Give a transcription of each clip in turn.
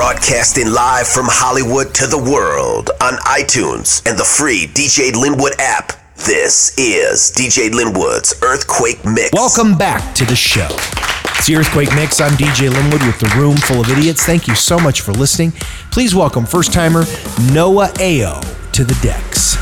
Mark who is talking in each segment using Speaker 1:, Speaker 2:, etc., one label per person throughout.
Speaker 1: Broadcasting live from Hollywood to the world on iTunes and the free DJ Linwood app. This is DJ Linwood's Earthquake Mix.
Speaker 2: Welcome back to the show. It's the Earthquake Mix. I'm DJ Linwood with the room full of idiots. Thank you so much for listening. Please welcome first timer Noah Ao to the decks.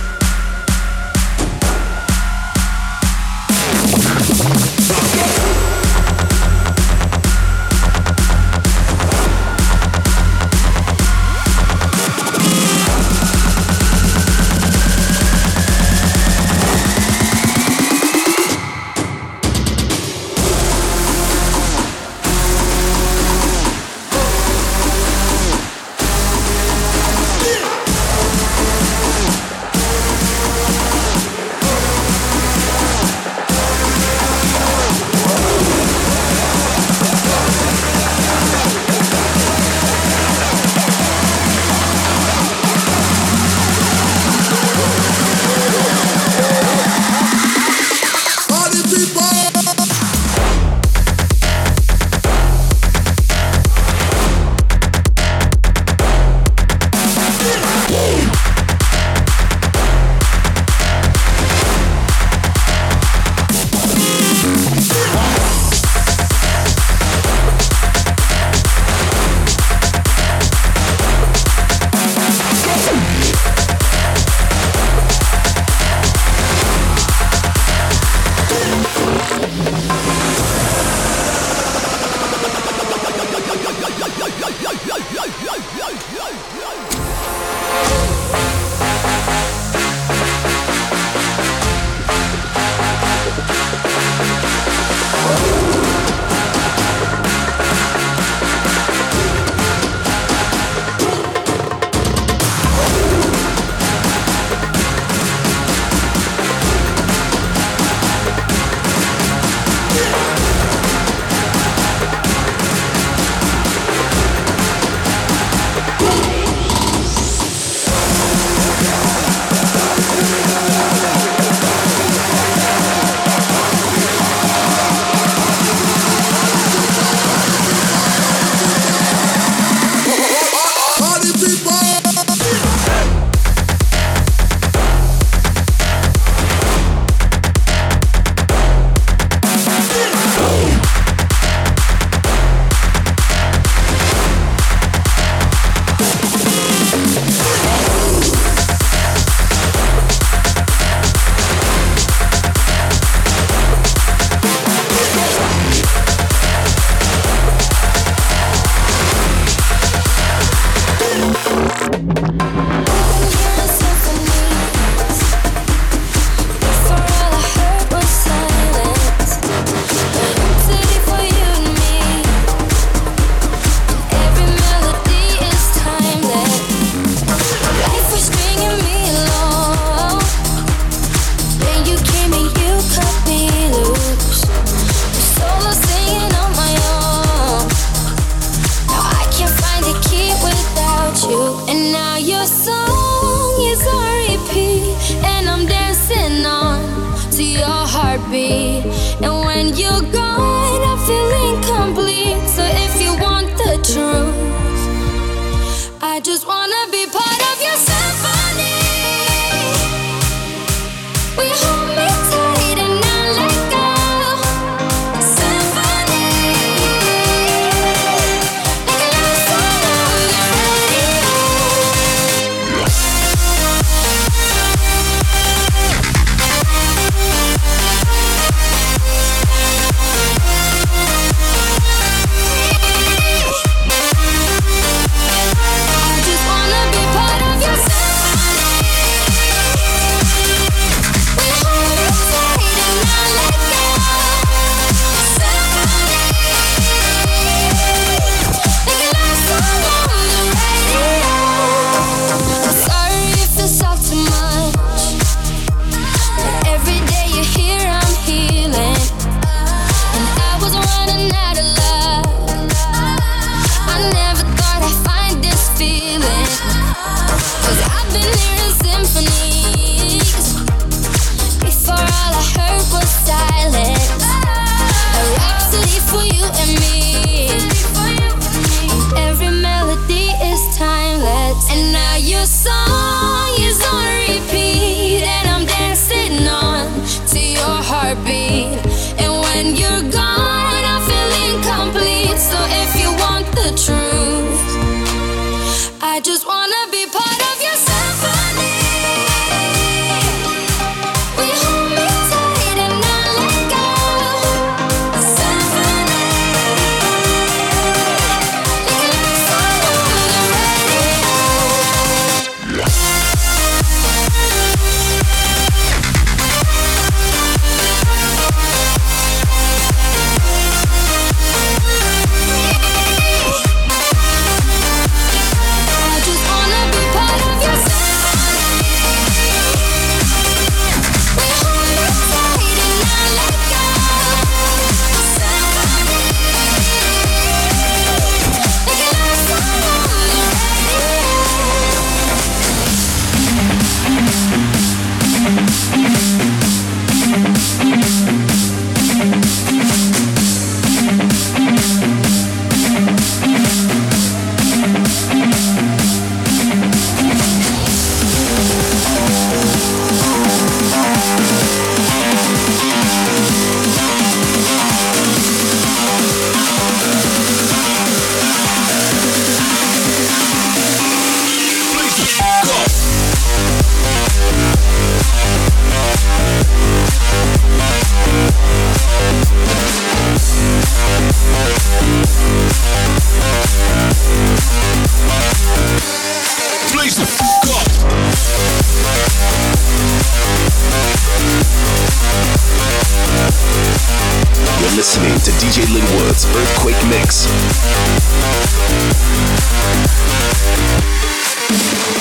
Speaker 3: All be my
Speaker 4: Thank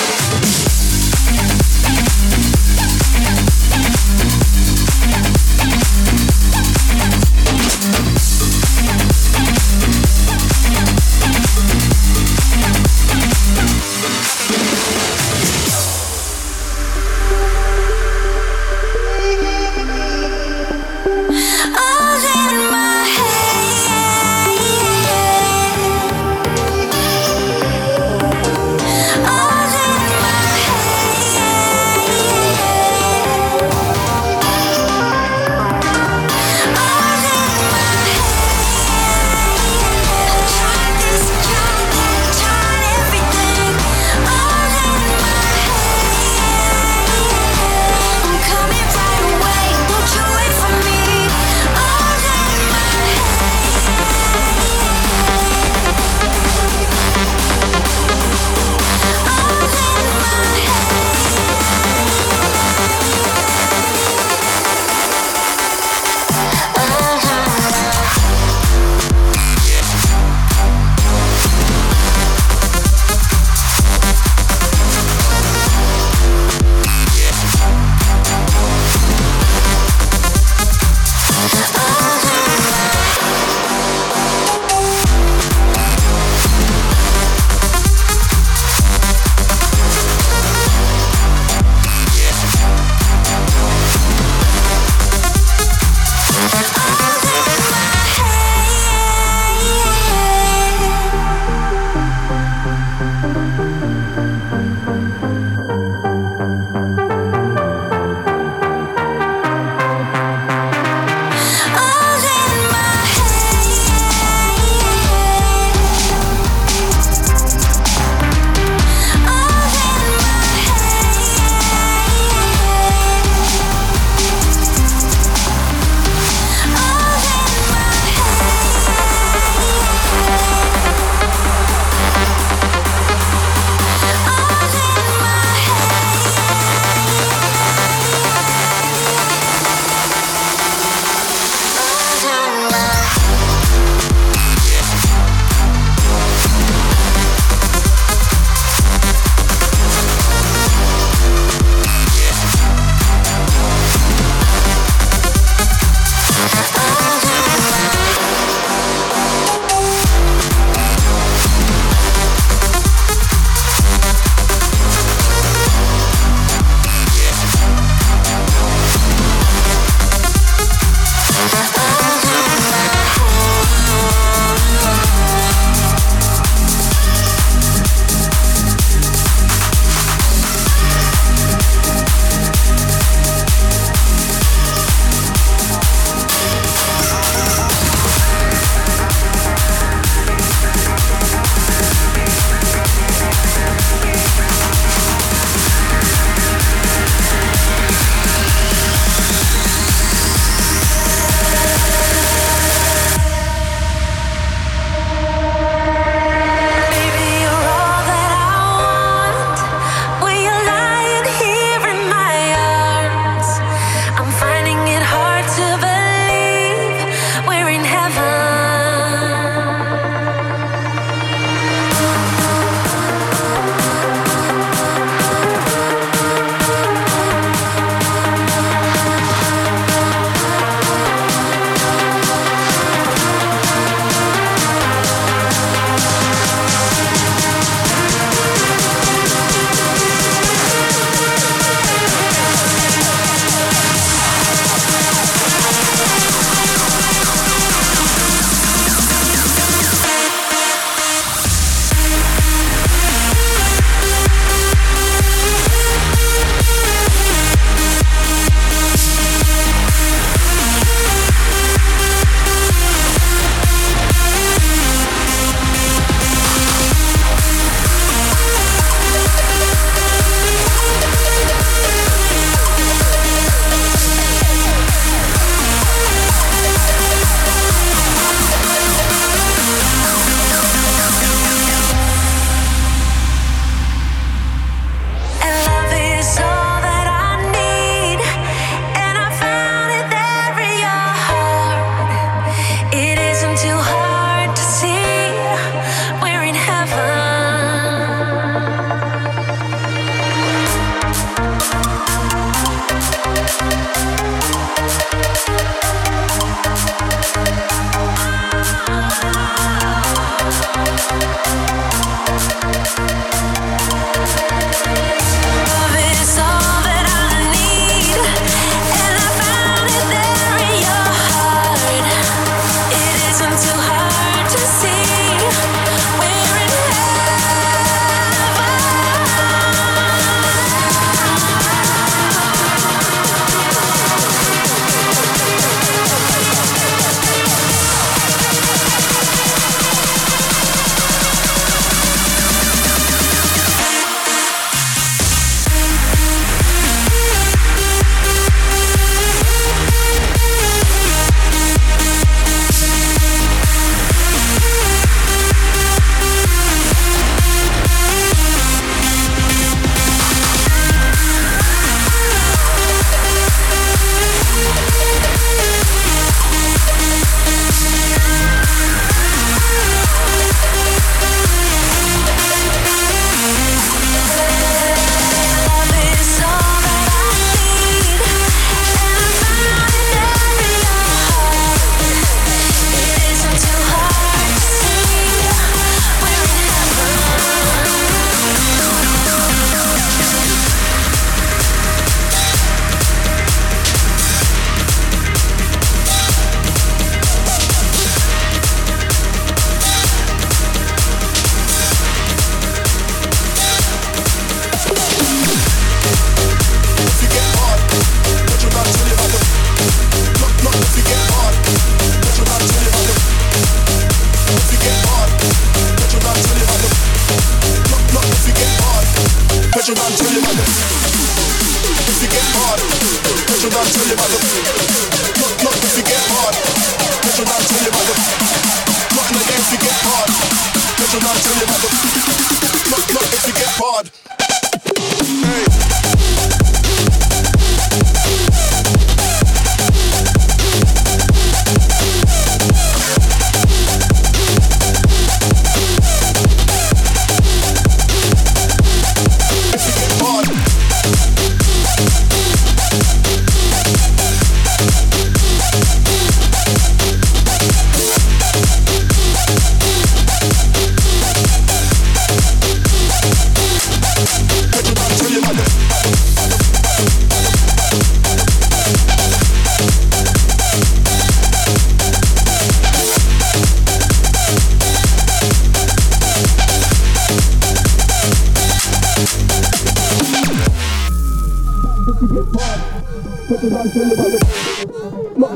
Speaker 4: Come to
Speaker 5: the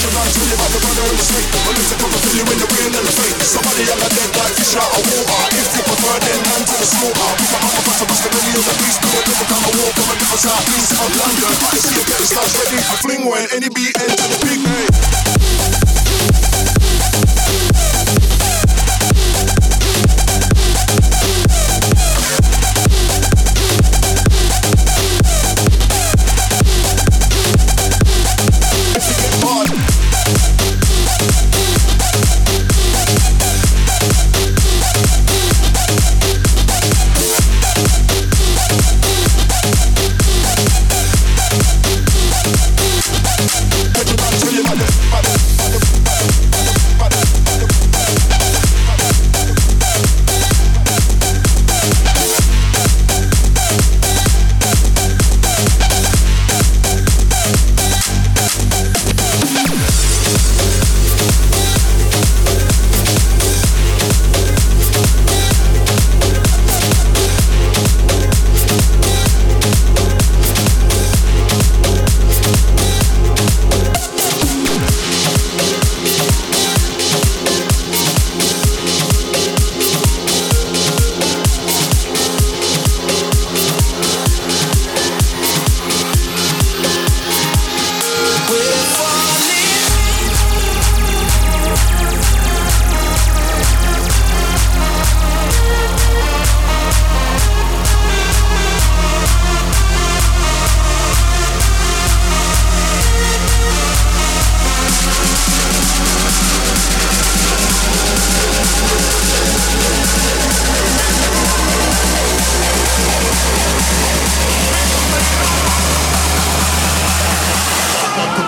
Speaker 5: Picture not tell you about the brother in the street But it's a couple fill you in the real elevate Somebody on the dead like fish out of water If you prefer then man to the slaughter We got upper bust bust the belly of the beast Do a different kind of war from a different side East of London I see you getting stars ready for fling when any beat enter the big man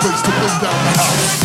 Speaker 5: space to bring down the house.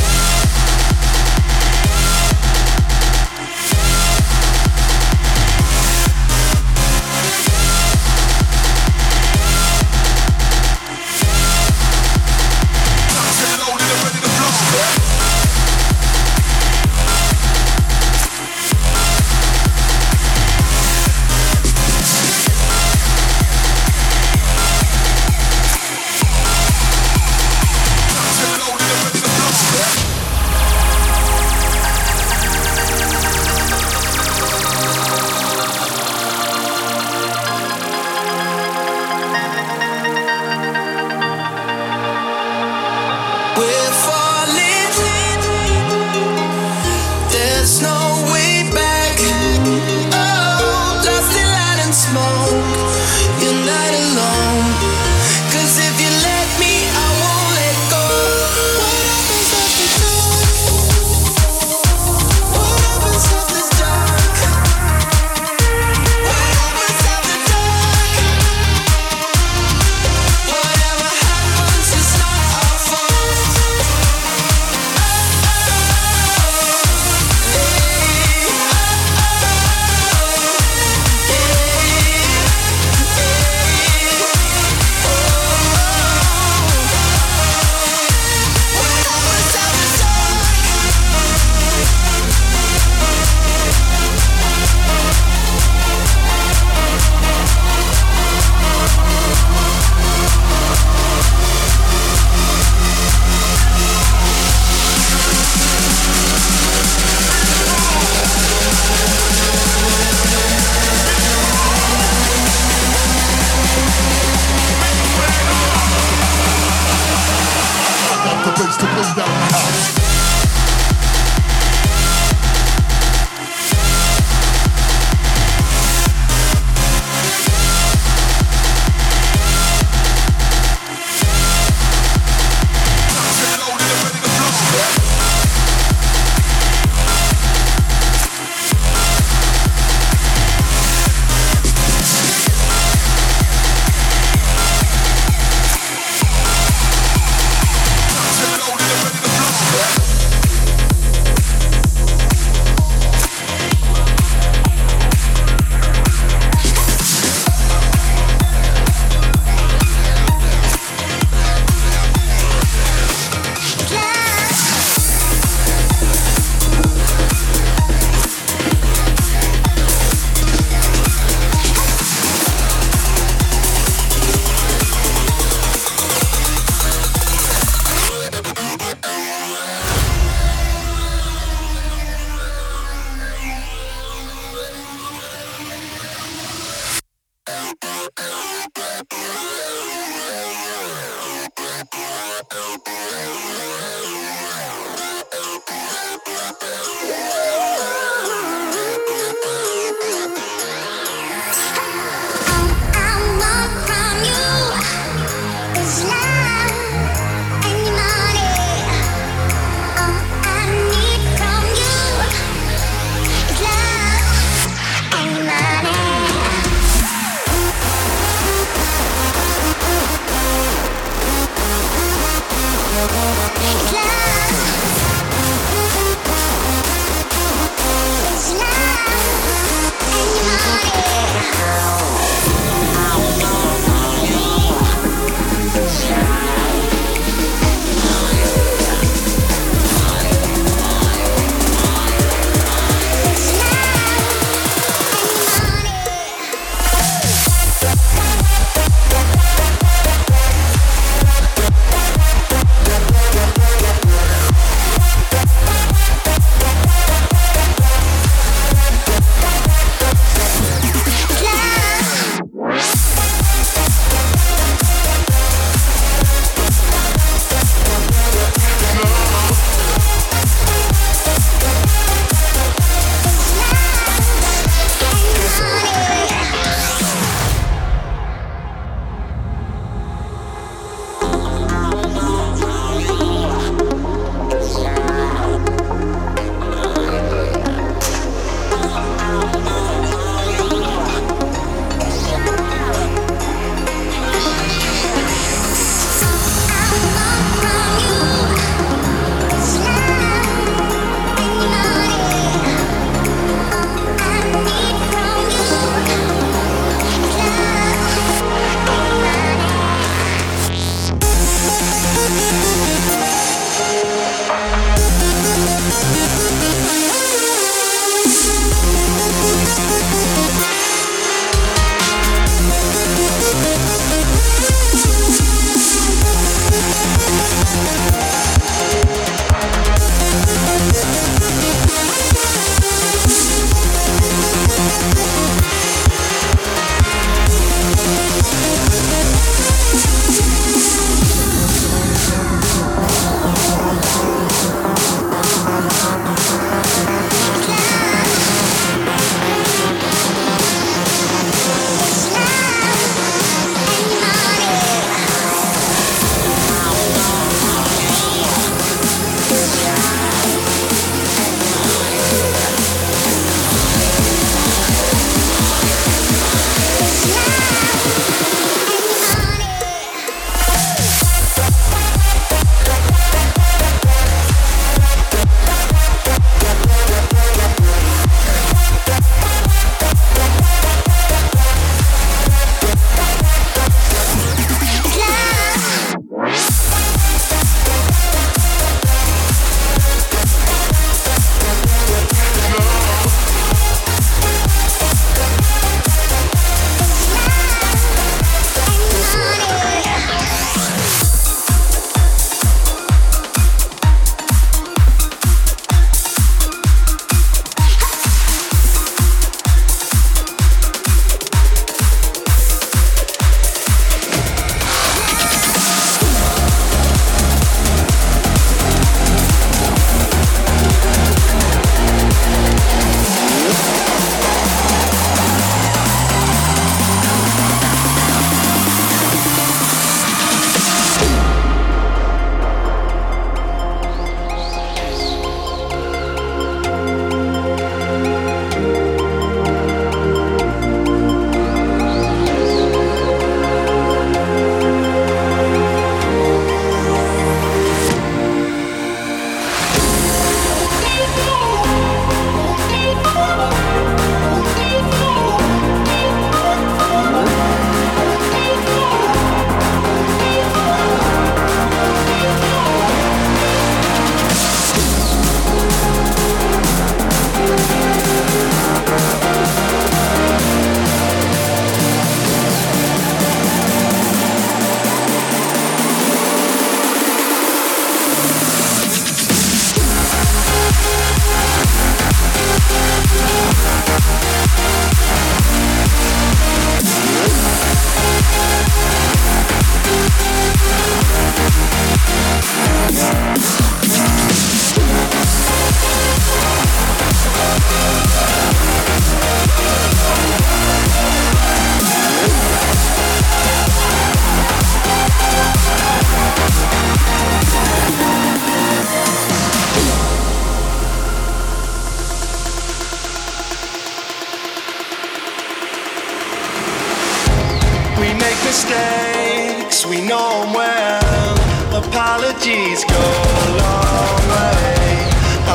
Speaker 5: Yes, we know 'em well. Apologies go a long way.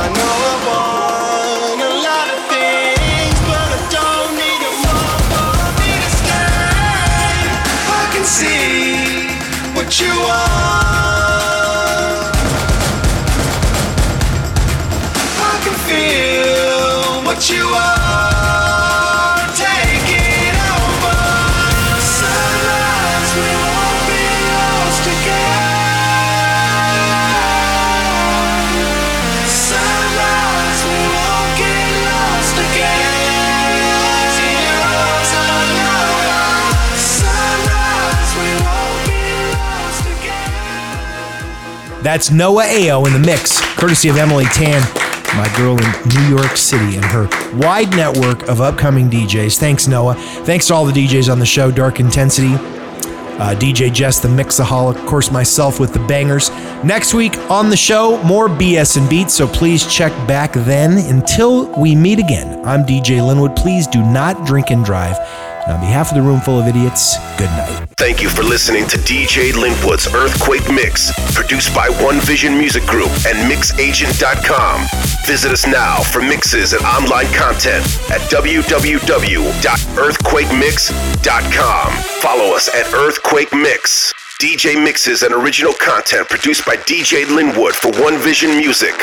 Speaker 5: I know I want a lot of things, but I don't need them all for me to stay. I can see what you are. I can feel what you are.
Speaker 2: That's Noah Ao in the mix, courtesy of Emily Tan, my girl in New York City, and her wide network of upcoming DJs. Thanks, Noah. Thanks to all the DJs on the show, Dark Intensity, uh, DJ Jess, the Mixaholic, of course, myself with the bangers. Next week on the show, more BS and beats, so please check back then. Until we meet again, I'm DJ Linwood. Please do not drink and drive. On behalf of the room full of idiots, good night.
Speaker 1: Thank you for listening to DJ Linwood's Earthquake Mix, produced by One Vision Music Group and MixAgent.com. Visit us now for mixes and online content at www.earthquakemix.com. Follow us at Earthquake Mix. DJ mixes and original content produced by DJ Linwood for One Vision Music.